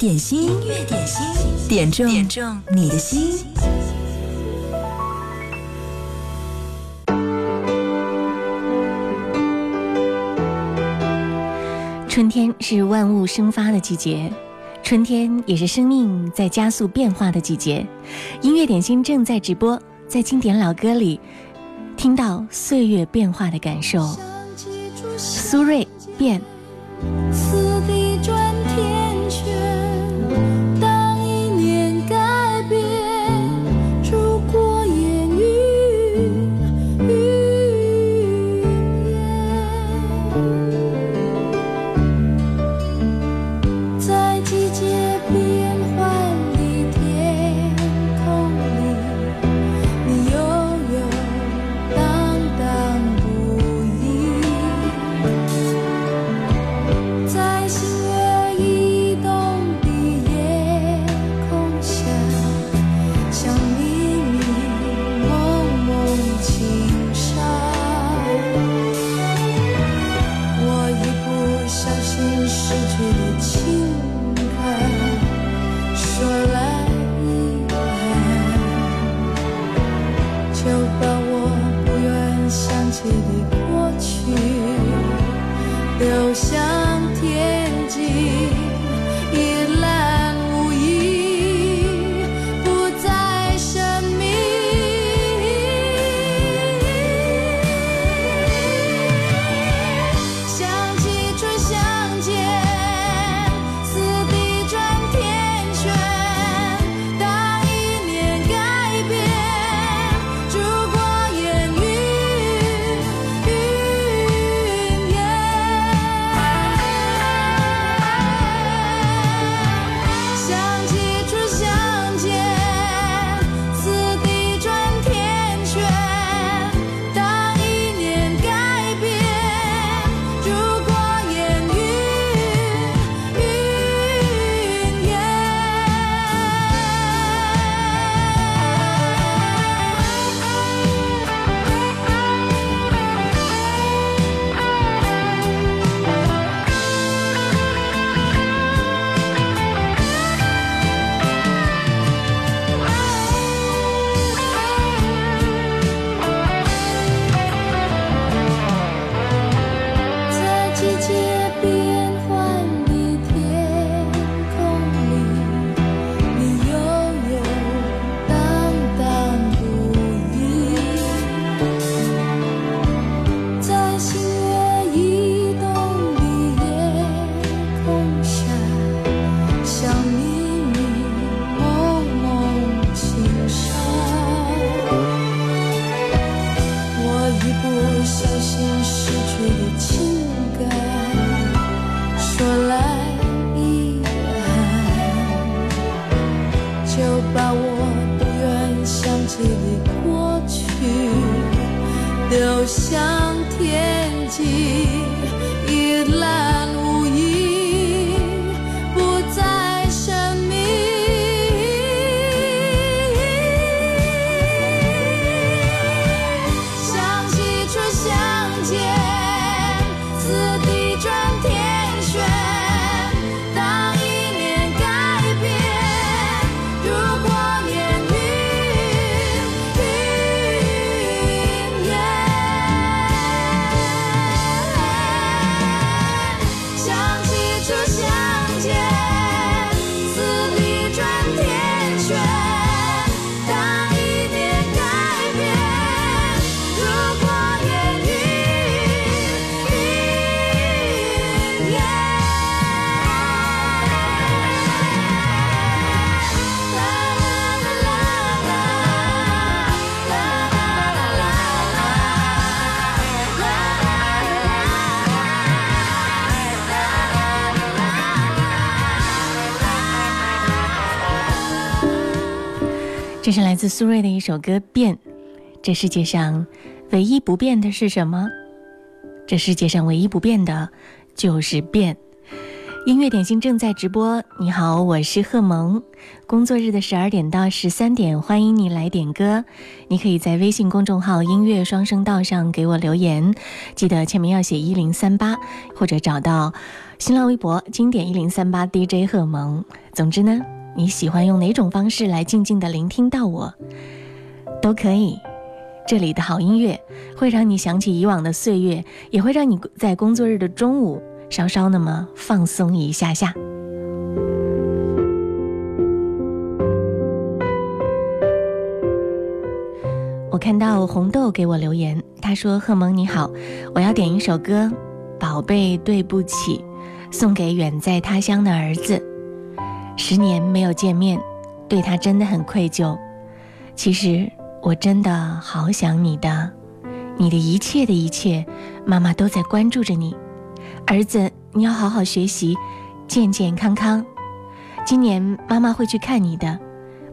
点心，音乐点心，点中点中你的心。春天是万物生发的季节，春天也是生命在加速变化的季节。音乐点心正在直播，在经典老歌里听到岁月变化的感受。苏芮变。流向天际。这是来自苏芮的一首歌《变》。这世界上唯一不变的是什么？这世界上唯一不变的就是变。音乐点心正在直播。你好，我是贺萌。工作日的十二点到十三点，欢迎你来点歌。你可以在微信公众号“音乐双声道”上给我留言，记得签名要写“一零三八”，或者找到新浪微博“经典一零三八 DJ 贺萌”。总之呢。你喜欢用哪种方式来静静的聆听到我，都可以。这里的好音乐会让你想起以往的岁月，也会让你在工作日的中午。稍稍那么放松一下下。我看到红豆给我留言，他说：“贺蒙你好，我要点一首歌，《宝贝对不起》，送给远在他乡的儿子。十年没有见面，对他真的很愧疚。其实我真的好想你的，你的一切的一切，妈妈都在关注着你。”儿子，你要好好学习，健健康康。今年妈妈会去看你的，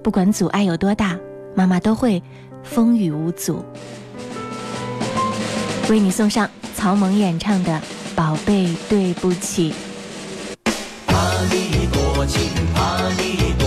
不管阻碍有多大，妈妈都会风雨无阻。为你送上曹萌演唱的《宝贝对不起》。怕你多情，怕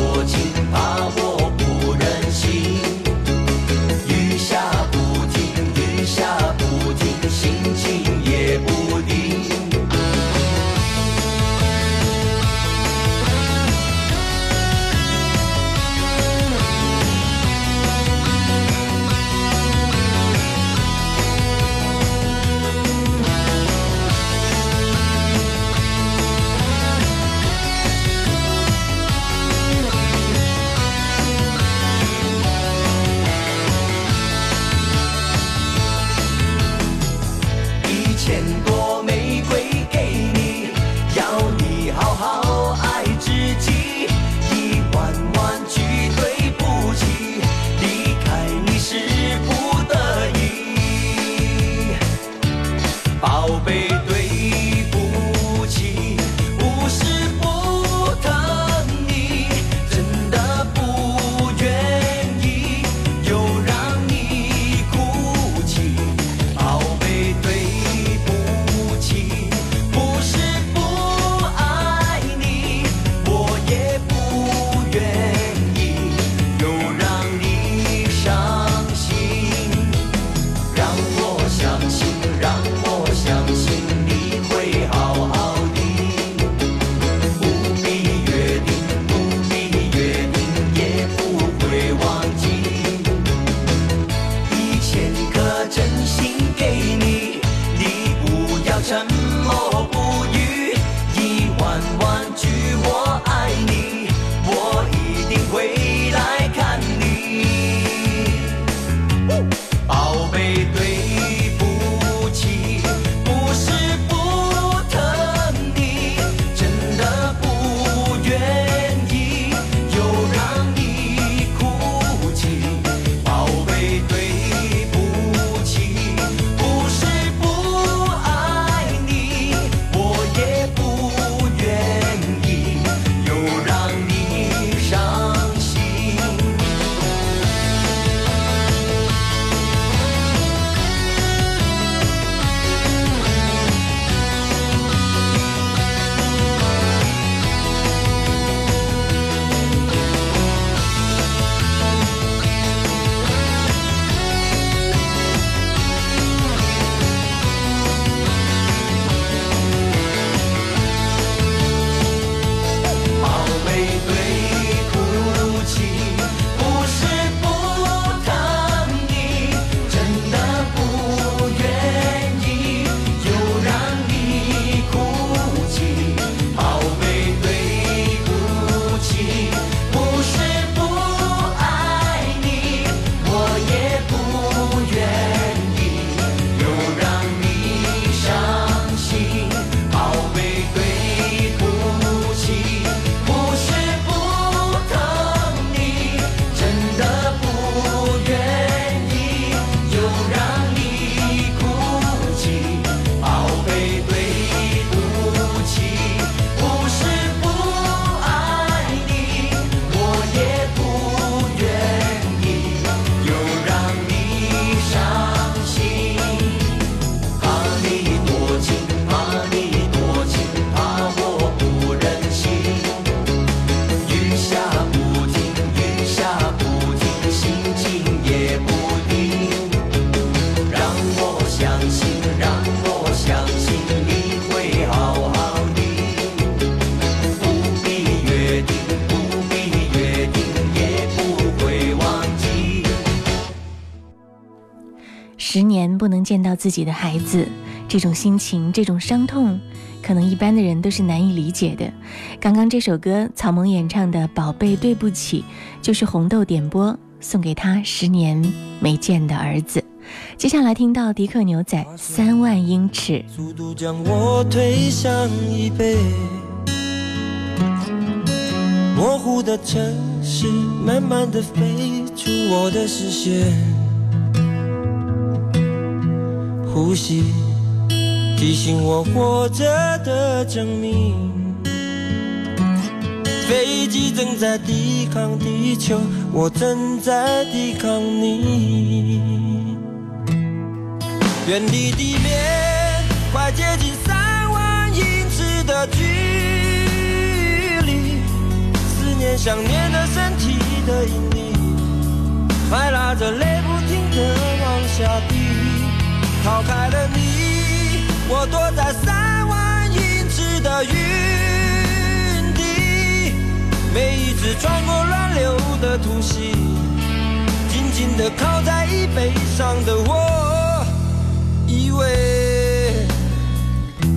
十年不能见到自己的孩子，这种心情，这种伤痛，可能一般的人都是难以理解的。刚刚这首歌，草蜢演唱的《宝贝对不起》，就是红豆点播送给他十年没见的儿子。接下来听到迪克牛仔《三万英尺》。速度将我推向椅背，模糊的城市慢慢的飞出我的视线，呼吸提醒我活着的证明。飞机正在抵抗地球，我正在抵抗你。远离地面，快接近三万英尺的距离。思念想念的身体的引力，还拉着泪不停的往下滴。逃开了你，我躲在三万英尺的云底。每一次穿过乱流的突袭，紧紧地靠在椅背上的我。以为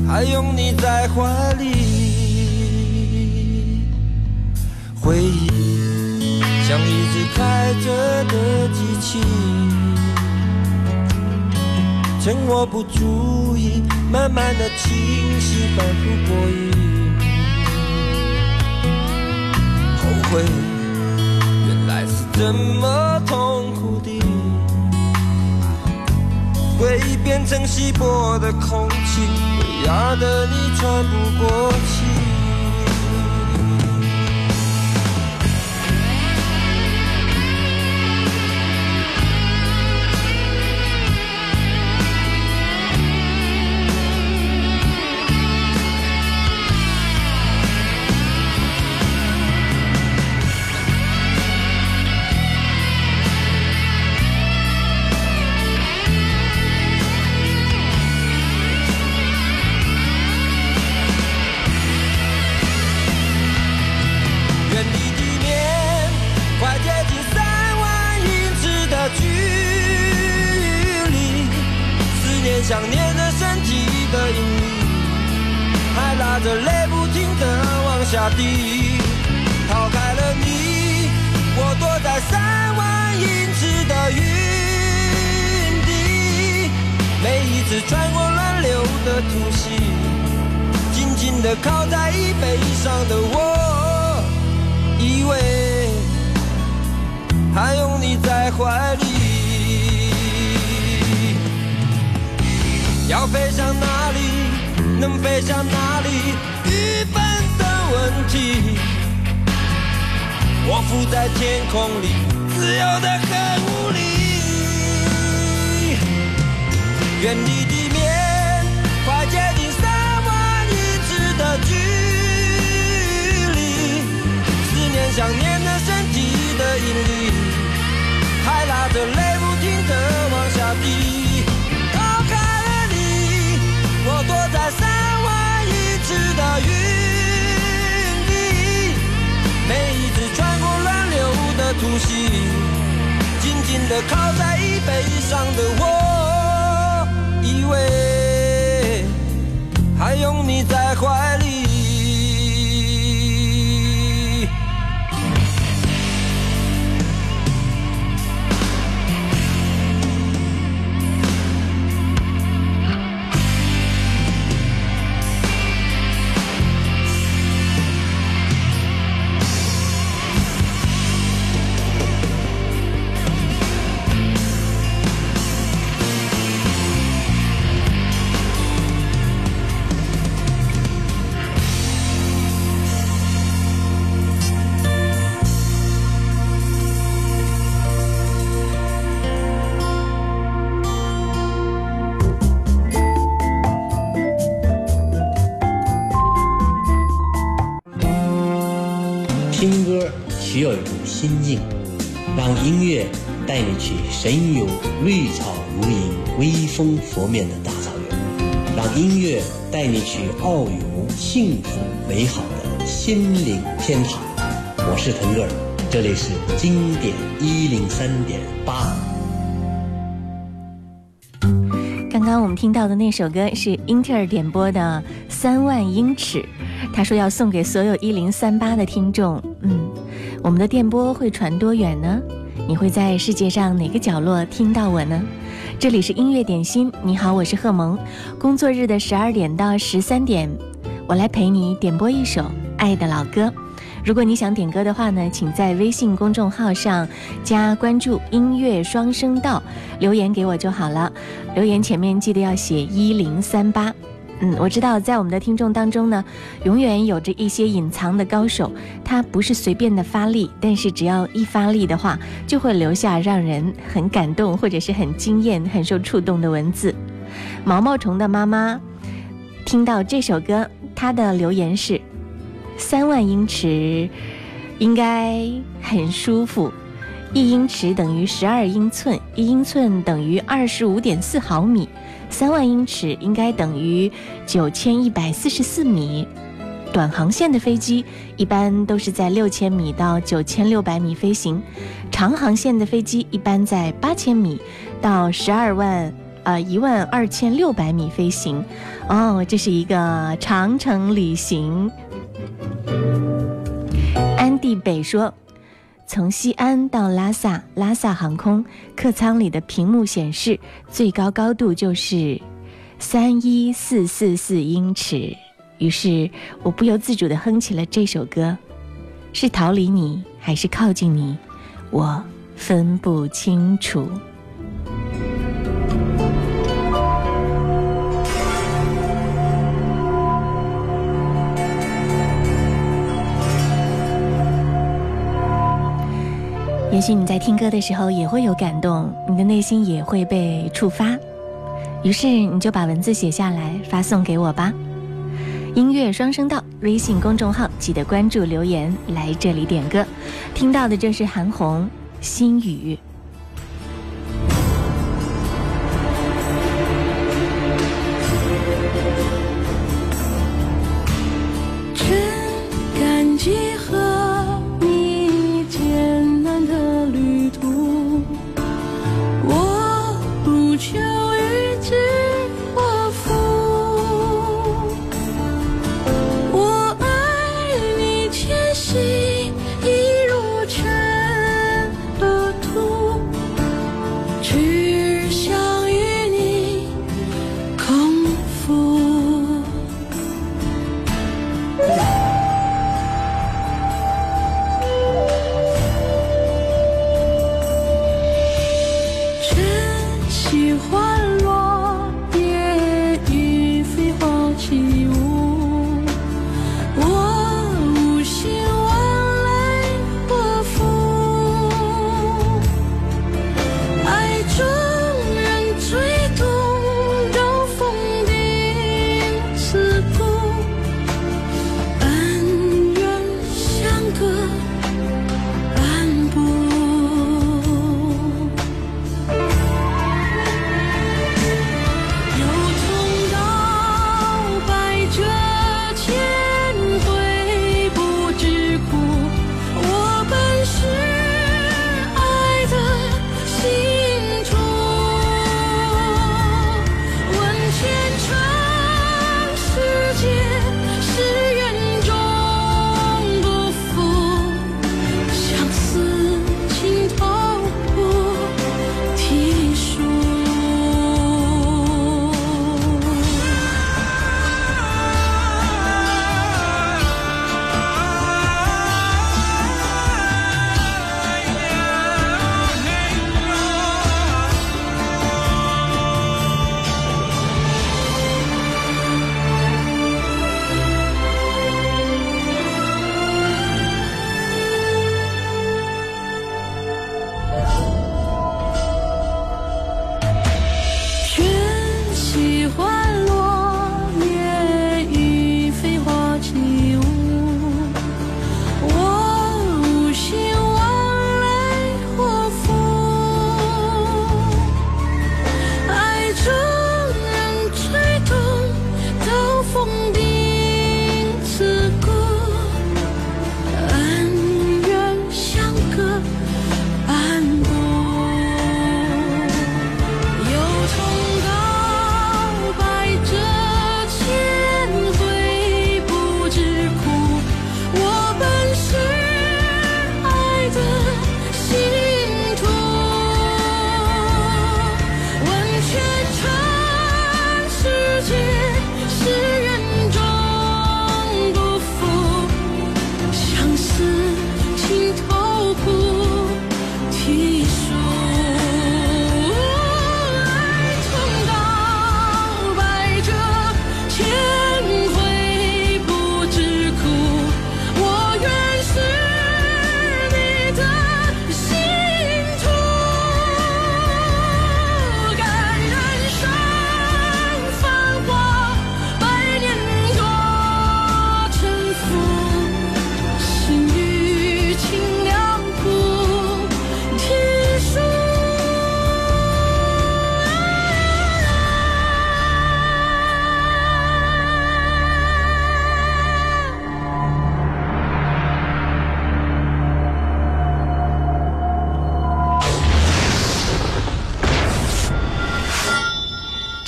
还拥你在怀里，回忆像一直开着的机器，趁我不注意，慢慢的清晰，反复过瘾。后悔，原来是这么痛苦的。回忆变成稀薄的空气，会压得你喘不过气。突袭，紧紧地靠在椅背上的我，以为还拥你在心境，让音乐带你去神游绿草如茵、微风拂面的大草原，让音乐带你去遨游幸福美好的心灵天堂。我是腾格尔，这里是经典一零三点八。刚刚我们听到的那首歌是英特尔点播的《三万英尺》，他说要送给所有一零三八的听众。嗯，我们的电波会传多远呢？你会在世界上哪个角落听到我呢？这里是音乐点心，你好，我是贺萌。工作日的十二点到十三点，我来陪你点播一首爱的老歌。如果你想点歌的话呢，请在微信公众号上加关注“音乐双声道”，留言给我就好了。留言前面记得要写一零三八。嗯，我知道在我们的听众当中呢，永远有着一些隐藏的高手，他不是随便的发力，但是只要一发力的话，就会留下让人很感动或者是很惊艳、很受触动的文字。毛毛虫的妈妈听到这首歌，她的留言是。三万英尺应该很舒服，一英尺等于十二英寸，一英寸等于二十五点四毫米，三万英尺应该等于九千一百四十四米。短航线的飞机一般都是在六千米到九千六百米飞行，长航线的飞机一般在八千米到十二万呃一万二千六百米飞行。哦，这是一个长程旅行。安地北说：“从西安到拉萨，拉萨航空客舱里的屏幕显示最高高度就是三一四四四英尺。”于是我不由自主地哼起了这首歌：“是逃离你，还是靠近你？我分不清楚。”许你在听歌的时候也会有感动，你的内心也会被触发，于是你就把文字写下来发送给我吧。音乐双声道微信公众号记得关注留言来这里点歌，听到的正是韩红心语。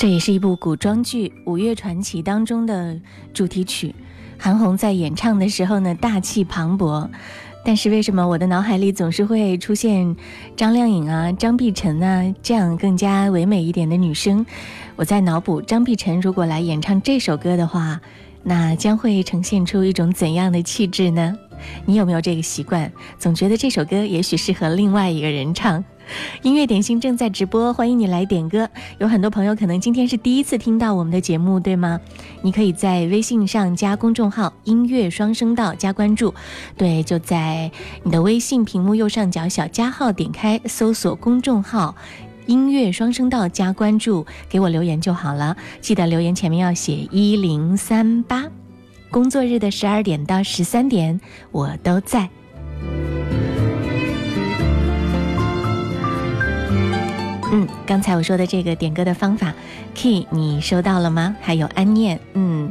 这也是一部古装剧《五岳传奇》当中的主题曲。韩红在演唱的时候呢，大气磅礴。但是为什么我的脑海里总是会出现张靓颖啊、张碧晨啊这样更加唯美一点的女生？我在脑补张碧晨如果来演唱这首歌的话，那将会呈现出一种怎样的气质呢？你有没有这个习惯？总觉得这首歌也许适合另外一个人唱。音乐点心正在直播，欢迎你来点歌。有很多朋友可能今天是第一次听到我们的节目，对吗？你可以在微信上加公众号“音乐双声道”加关注，对，就在你的微信屏幕右上角小加号点开，搜索公众号“音乐双声道”加关注，给我留言就好了。记得留言前面要写一零三八。工作日的十二点到十三点，我都在。嗯，刚才我说的这个点歌的方法，Key 你收到了吗？还有安念，嗯，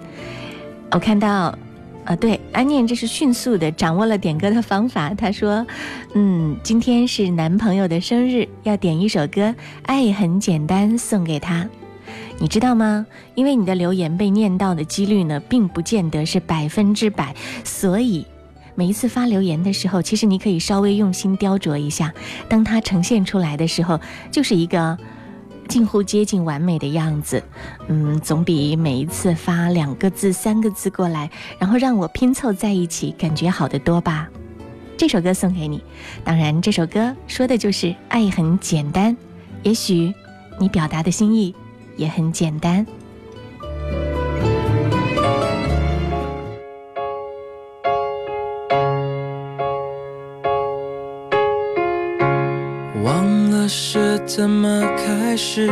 我看到，啊，对，安念这是迅速的掌握了点歌的方法。他说，嗯，今天是男朋友的生日，要点一首歌《爱很简单》送给他。你知道吗？因为你的留言被念到的几率呢，并不见得是百分之百，所以每一次发留言的时候，其实你可以稍微用心雕琢一下，当它呈现出来的时候，就是一个近乎接近完美的样子。嗯，总比每一次发两个字、三个字过来，然后让我拼凑在一起，感觉好得多吧？这首歌送给你，当然这首歌说的就是爱很简单，也许你表达的心意。也很简单。怎么开始，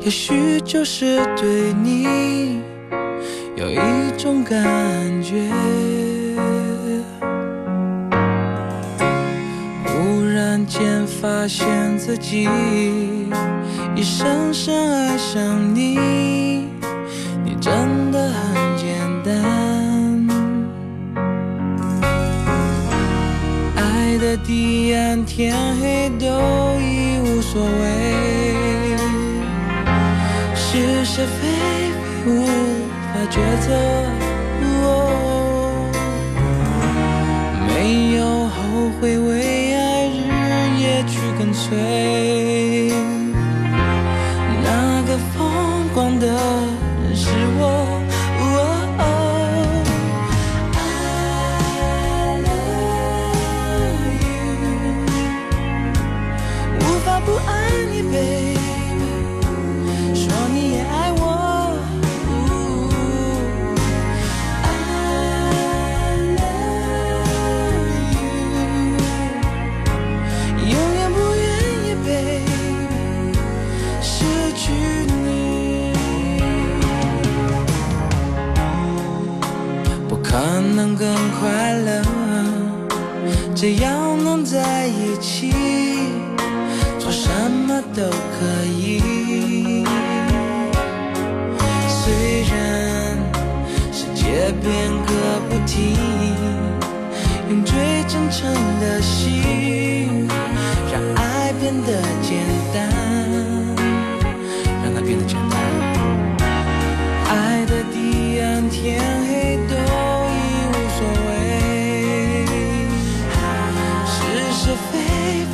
也许就是对你有一种感觉。忽然间发现自己已深深爱上你，所谓，是是非非无法抉择。哦没有后悔，为爱日夜去跟随。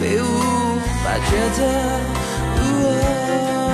被无法抉择。呜哦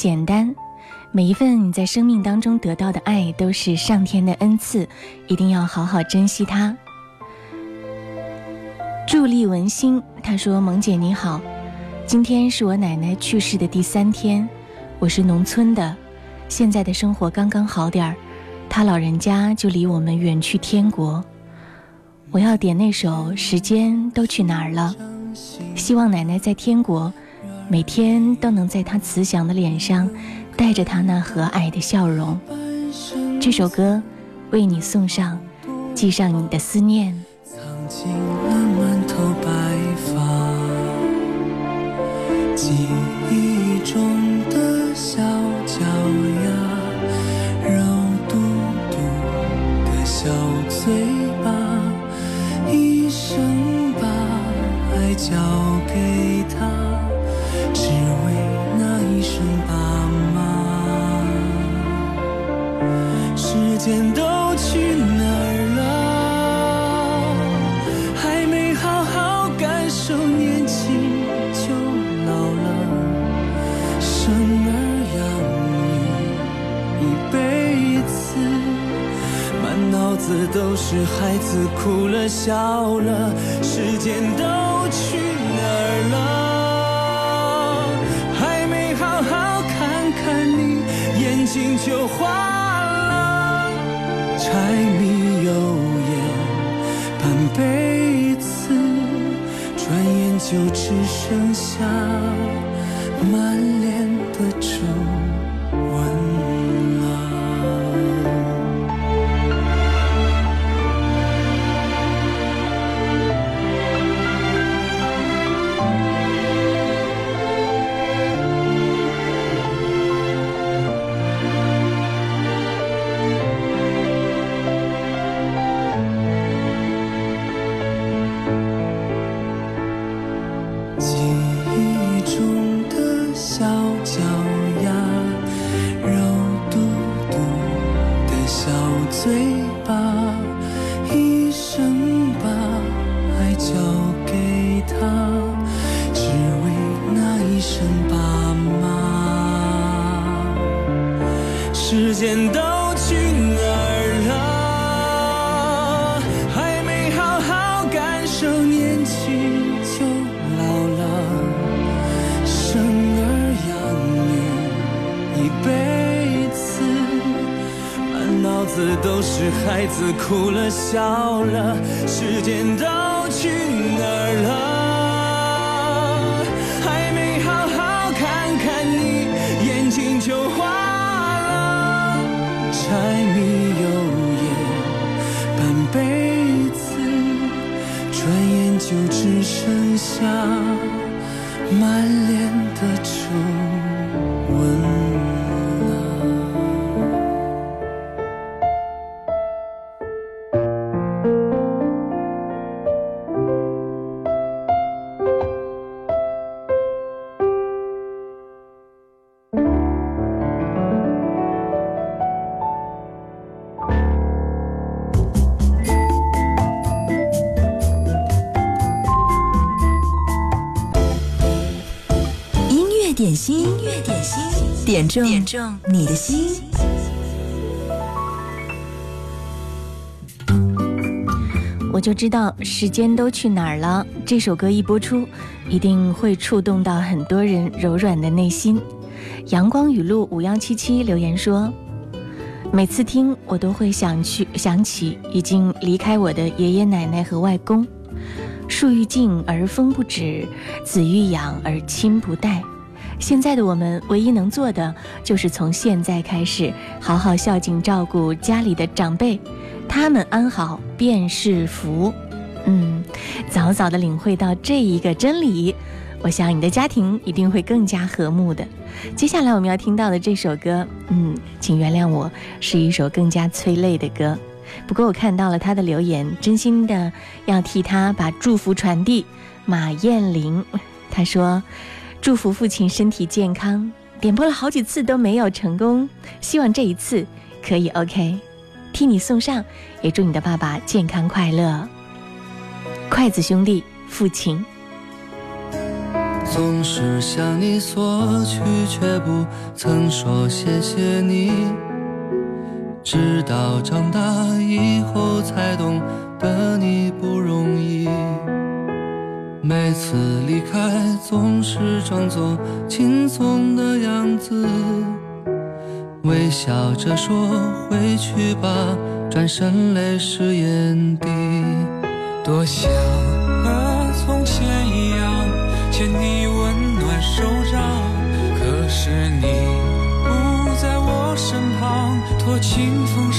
简单，每一份你在生命当中得到的爱都是上天的恩赐，一定要好好珍惜它。助力文心，他说：“萌姐你好，今天是我奶奶去世的第三天，我是农村的，现在的生活刚刚好点儿，她老人家就离我们远去天国。我要点那首《时间都去哪儿了》，希望奶奶在天国。”每天都能在他慈祥的脸上带着他那和蔼的笑容。这首歌为你送上，记上你的思念。藏进了满头白发，记忆中的小脚丫，肉嘟嘟的小嘴巴，一生把爱交给他。时间都去哪儿了？还没好好感受年轻就老了，生儿养女一辈子，满脑子都是孩子哭了笑了，时间都去哪儿了？眼睛就花了，柴米油盐半辈子，转眼就只剩下满时间都去哪儿了？还没好好看看你，眼睛就花了。柴米油盐半辈子，转眼就只剩下满脸点中点中你的心，我就知道时间都去哪儿了。这首歌一播出，一定会触动到很多人柔软的内心。阳光雨露五幺七七留言说：“每次听我都会想去想起已经离开我的爷爷奶奶和外公。树欲静而风不止，子欲养而亲不待。”现在的我们唯一能做的，就是从现在开始好好孝敬照顾家里的长辈，他们安好便是福。嗯，早早的领会到这一个真理，我想你的家庭一定会更加和睦的。接下来我们要听到的这首歌，嗯，请原谅我是一首更加催泪的歌。不过我看到了他的留言，真心的要替他把祝福传递。马艳玲，他说。祝福父亲身体健康点播了好几次都没有成功希望这一次可以 ok 替你送上也祝你的爸爸健康快乐。筷子兄弟父亲。总是向你索取却不曾说谢谢你。直到长大以后才懂得你不容易。每次离开总是装作轻松的样子，微笑着说回去吧，转身泪湿眼底，多想和从前一样，牵你温暖手掌，可是你不在我身旁，托清风。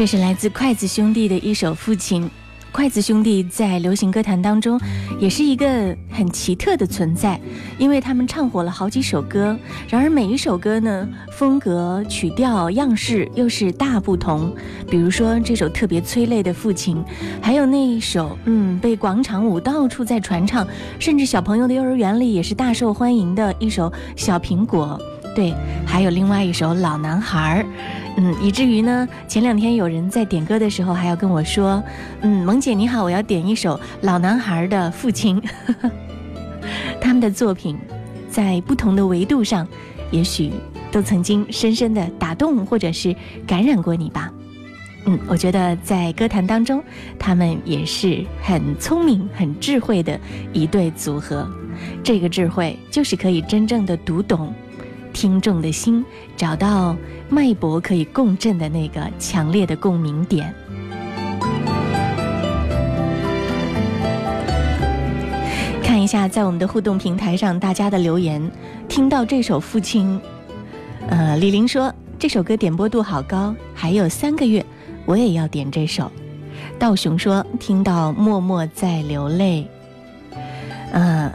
这是来自筷子兄弟的一首父亲。筷子兄弟在流行歌坛当中也是一个很奇特的存在因为他们唱火了好几首歌。然而每一首歌呢风格曲调样式又是大不同。比如说这首特别催泪的父亲还有那一首嗯被广场舞到处在传唱甚至小朋友的幼儿园里也是大受欢迎的一首小苹果。对，还有另外一首《老男孩》，嗯，以至于呢，前两天有人在点歌的时候还要跟我说，嗯，萌姐你好，我要点一首《老男孩》的父亲。他们的作品，在不同的维度上，也许都曾经深深的打动或者是感染过你吧。嗯，我觉得在歌坛当中，他们也是很聪明、很智慧的一对组合。这个智慧就是可以真正的读懂听众的心，找到脉搏可以共振的那个强烈的共鸣点。看一下在我们的互动平台上大家的留言，听到这首《父亲》，呃，李玲说这首歌点播度好高，还有三个月，我也要点这首。道雄说听到默默在流泪，呃，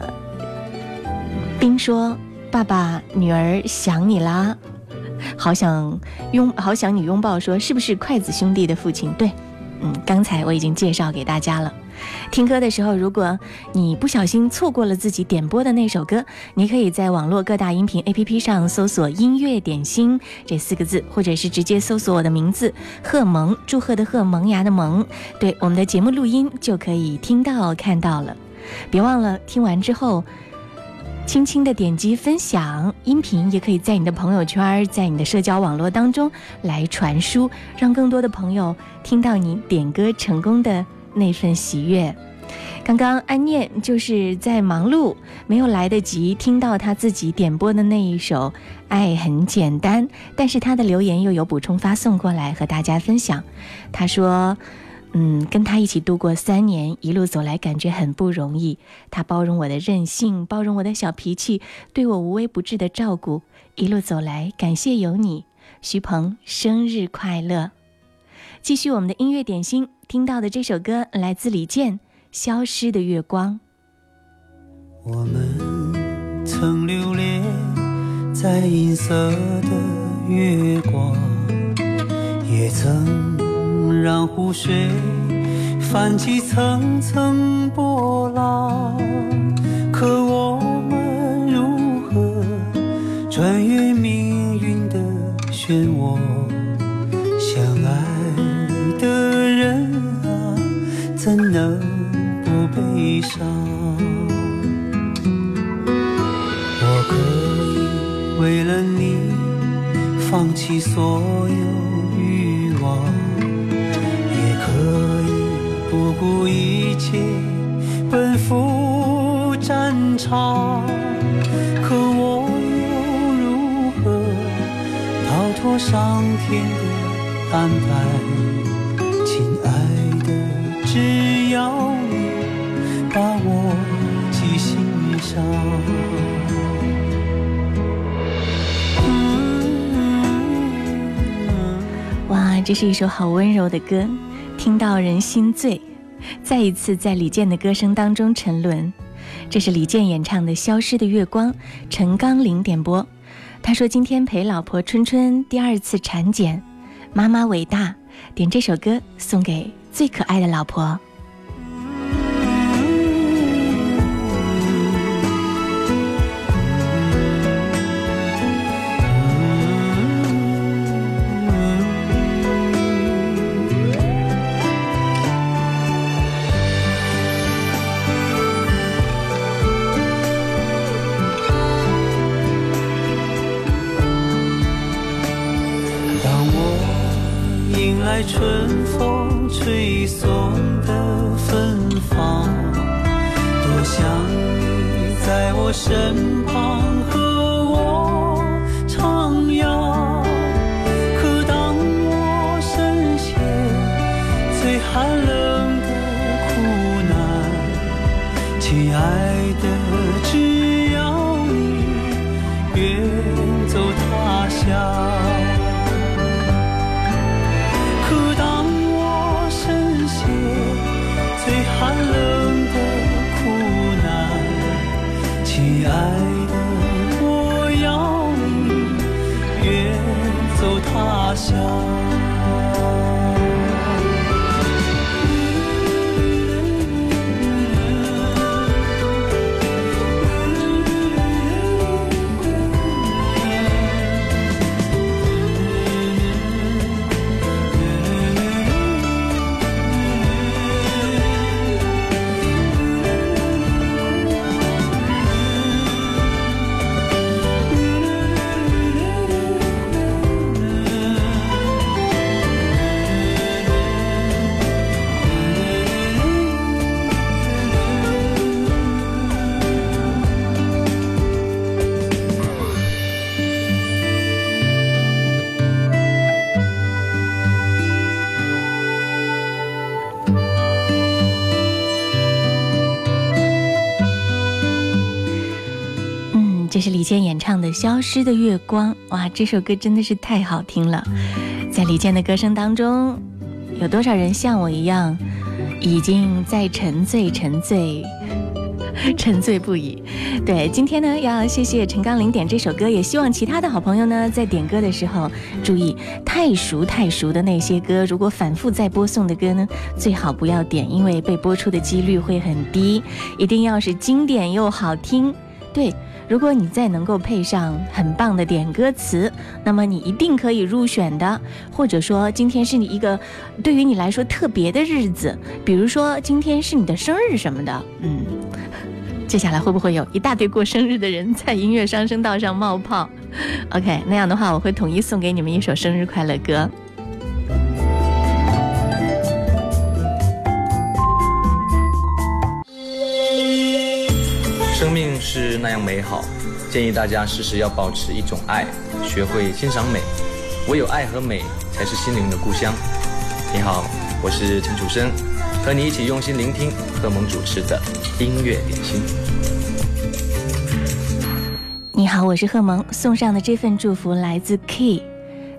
冰说爸爸女儿想你啦，好想拥好想你拥抱，说是不是筷子兄弟的父亲？对，嗯，刚才我已经介绍给大家了。听歌的时候，如果你不小心错过了自己点播的那首歌，你可以在网络各大音频 APP 上搜索“音乐点心”这四个字，或者是直接搜索我的名字“贺萌”，祝贺的贺，萌芽的萌，对我们的节目录音就可以听到看到了。别忘了听完之后，轻轻的点击分享音频，也可以在你的朋友圈，在你的社交网络当中来传输，让更多的朋友听到你点歌成功的。那份喜悦，刚刚安念就是在忙碌，没有来得及听到他自己点播的那一首《爱很简单》，但是他的留言又有补充发送过来和大家分享。他说：“嗯，跟他一起度过三年，一路走来感觉很不容易。他包容我的任性，包容我的小脾气，对我无微不至的照顾。一路走来，感谢有你，徐鹏，生日快乐！继续我们的音乐点心。”听到的这首歌来自李健，《消失的月光》。我们曾留恋在银色的月光，也曾让湖水泛起层层波浪。可我们如何穿越命运的漩涡？相爱的人啊，怎能不悲伤？我可以为了你放弃所有不顾一切奔赴战场。可我又如何逃脱上天的安排？亲爱的，只要你把我记心上。哇，这是一首好温柔的歌，听到人心醉。再一次在李健的歌声当中沉沦。这是李健演唱的《消失的月光》，陈刚零点播。他说今天陪老婆春春第二次产检，妈妈伟大，点这首歌送给最可爱的老婆。送的芬芳，多想你在我身旁。《消失的月光》。哇，这首歌真的是太好听了。在李健的歌声当中，有多少人像我一样，已经在沉醉、沉醉、沉醉不已？对，今天呢，要谢谢陈刚林点这首歌，也希望其他的好朋友呢，在点歌的时候注意，太熟太熟的那些歌，如果反复再播送的歌呢，最好不要点，因为被播出的几率会很低。一定要是经典又好听。对，如果你再能够配上很棒的点歌词，那么你一定可以入选的。或者说，今天是你一个对于你来说特别的日子，比如说今天是你的生日什么的，嗯。接下来会不会有一大堆过生日的人在音乐上升道上冒泡？OK，那样的话，我会统一送给你们一首生日快乐歌。生命是那样美好，建议大家时时要保持一种爱，学会欣赏美。唯有爱和美，才是心灵的故乡。你好，我是陈楚生，和你一起用心聆听贺蒙主持的音乐点心。你好，我是贺萌，送上的这份祝福来自 Key，。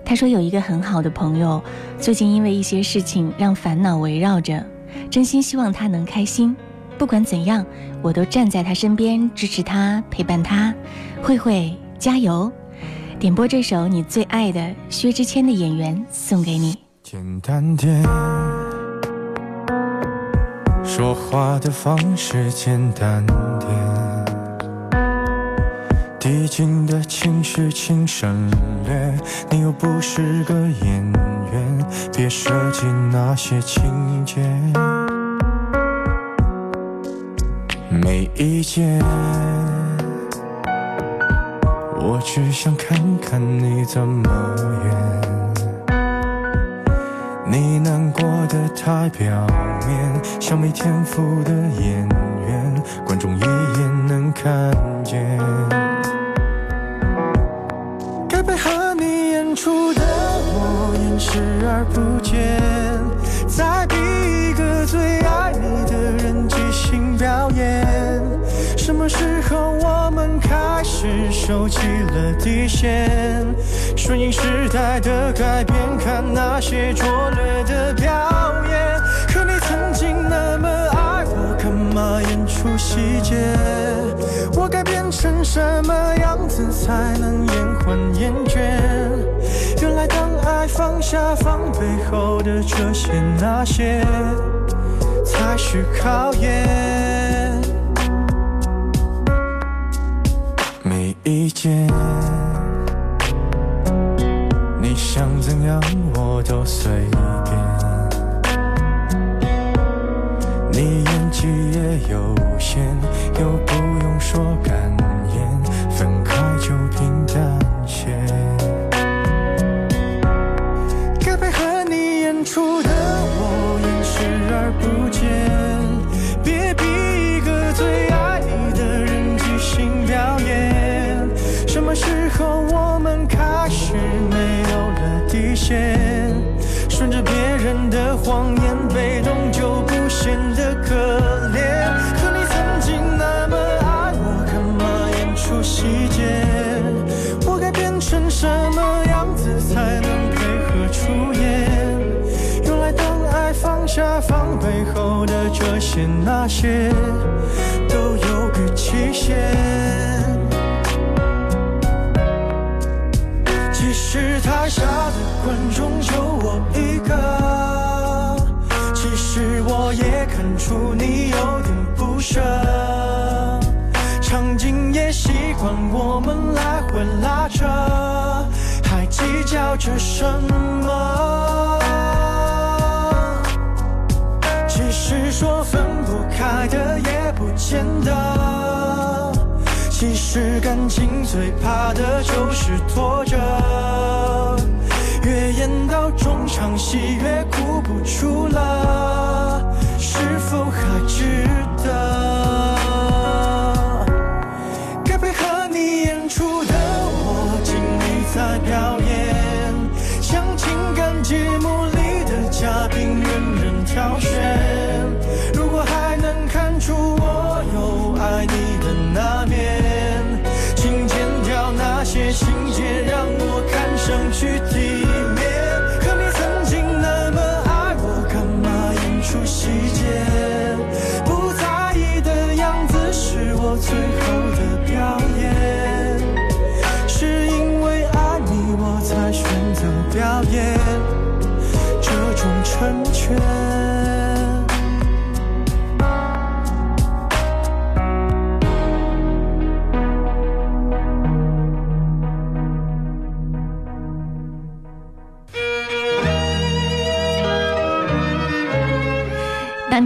他说有一个很好的朋友，最近因为一些事情让烦恼围绕着，真心希望他能开心。不管怎样，我都站在他身边，支持他，陪伴他。慧慧，加油！点播这首你最爱的薛之谦的《演员》，送给你。简单点，说话的方式简单点，递进的情绪请省略。你又不是个演员，别设计那些情节。没意见，我只想看看你怎么演。你难过的太表面，像没天赋的演员，观众一眼能看见。该配合你演出的我演视而不见，再逼一个最爱你的人即兴表演。什么时候我们开始收起了底线？顺应时代的改变，看那些拙劣的表演。可你曾经那么爱我，干嘛演出细节？我该变成什么样子才能延缓厌倦？原来当爱放下防备后的这些那些，才是考验。意见，你想怎样我都随便。你演技也有限，又不用说感言，分开就平淡些。该配合你演出的我演视而不见，别逼一个最谎言，被动就不显得可怜。可你曾经那么爱我，干嘛演出细节？我该变成什么样子才能配合出演？原来当爱放下防备后的这些那些，都有个期限。其实台下的观众就我一个，其实我也看出你有点不舍。场景也习惯我们来回拉扯，还计较着什么？其实说分不开的也不见得。其实感情最怕的就是拖着，演到中场戏越哭不出了，是否还值得？该配合你演出的我尽力在表演，像情感节目里的嘉宾任人挑选。如果还能看出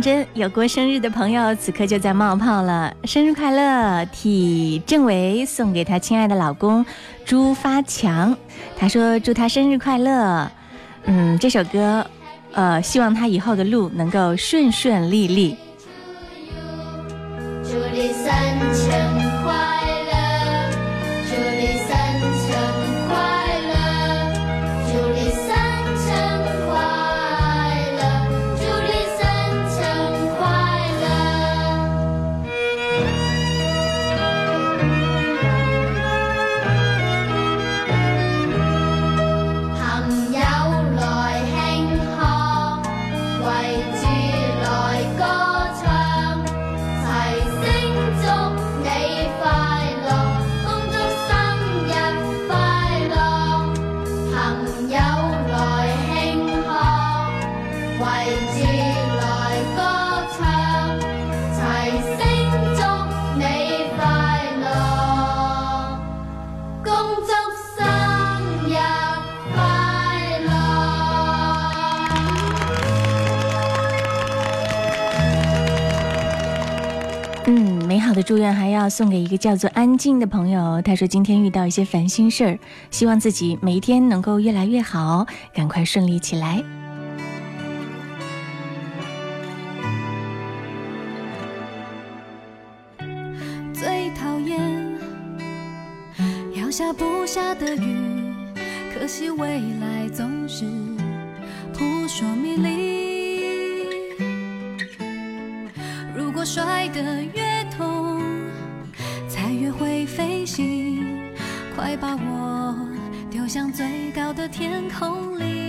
真有过生日的朋友，此刻就在冒泡了。生日快乐！替郑维送给他亲爱的老公朱发强，他说祝他生日快乐。嗯，这首歌，呃，希望他以后的路能够顺顺利利。祝你三千祝愿还要送给一个叫做安静的朋友。他说今天遇到一些烦心事儿，希望自己每一天能够越来越好，赶快顺利起来。最讨厌要下不下的雨，可惜未来总是扑朔迷离。如果摔得越会把我丢向最高的天空里。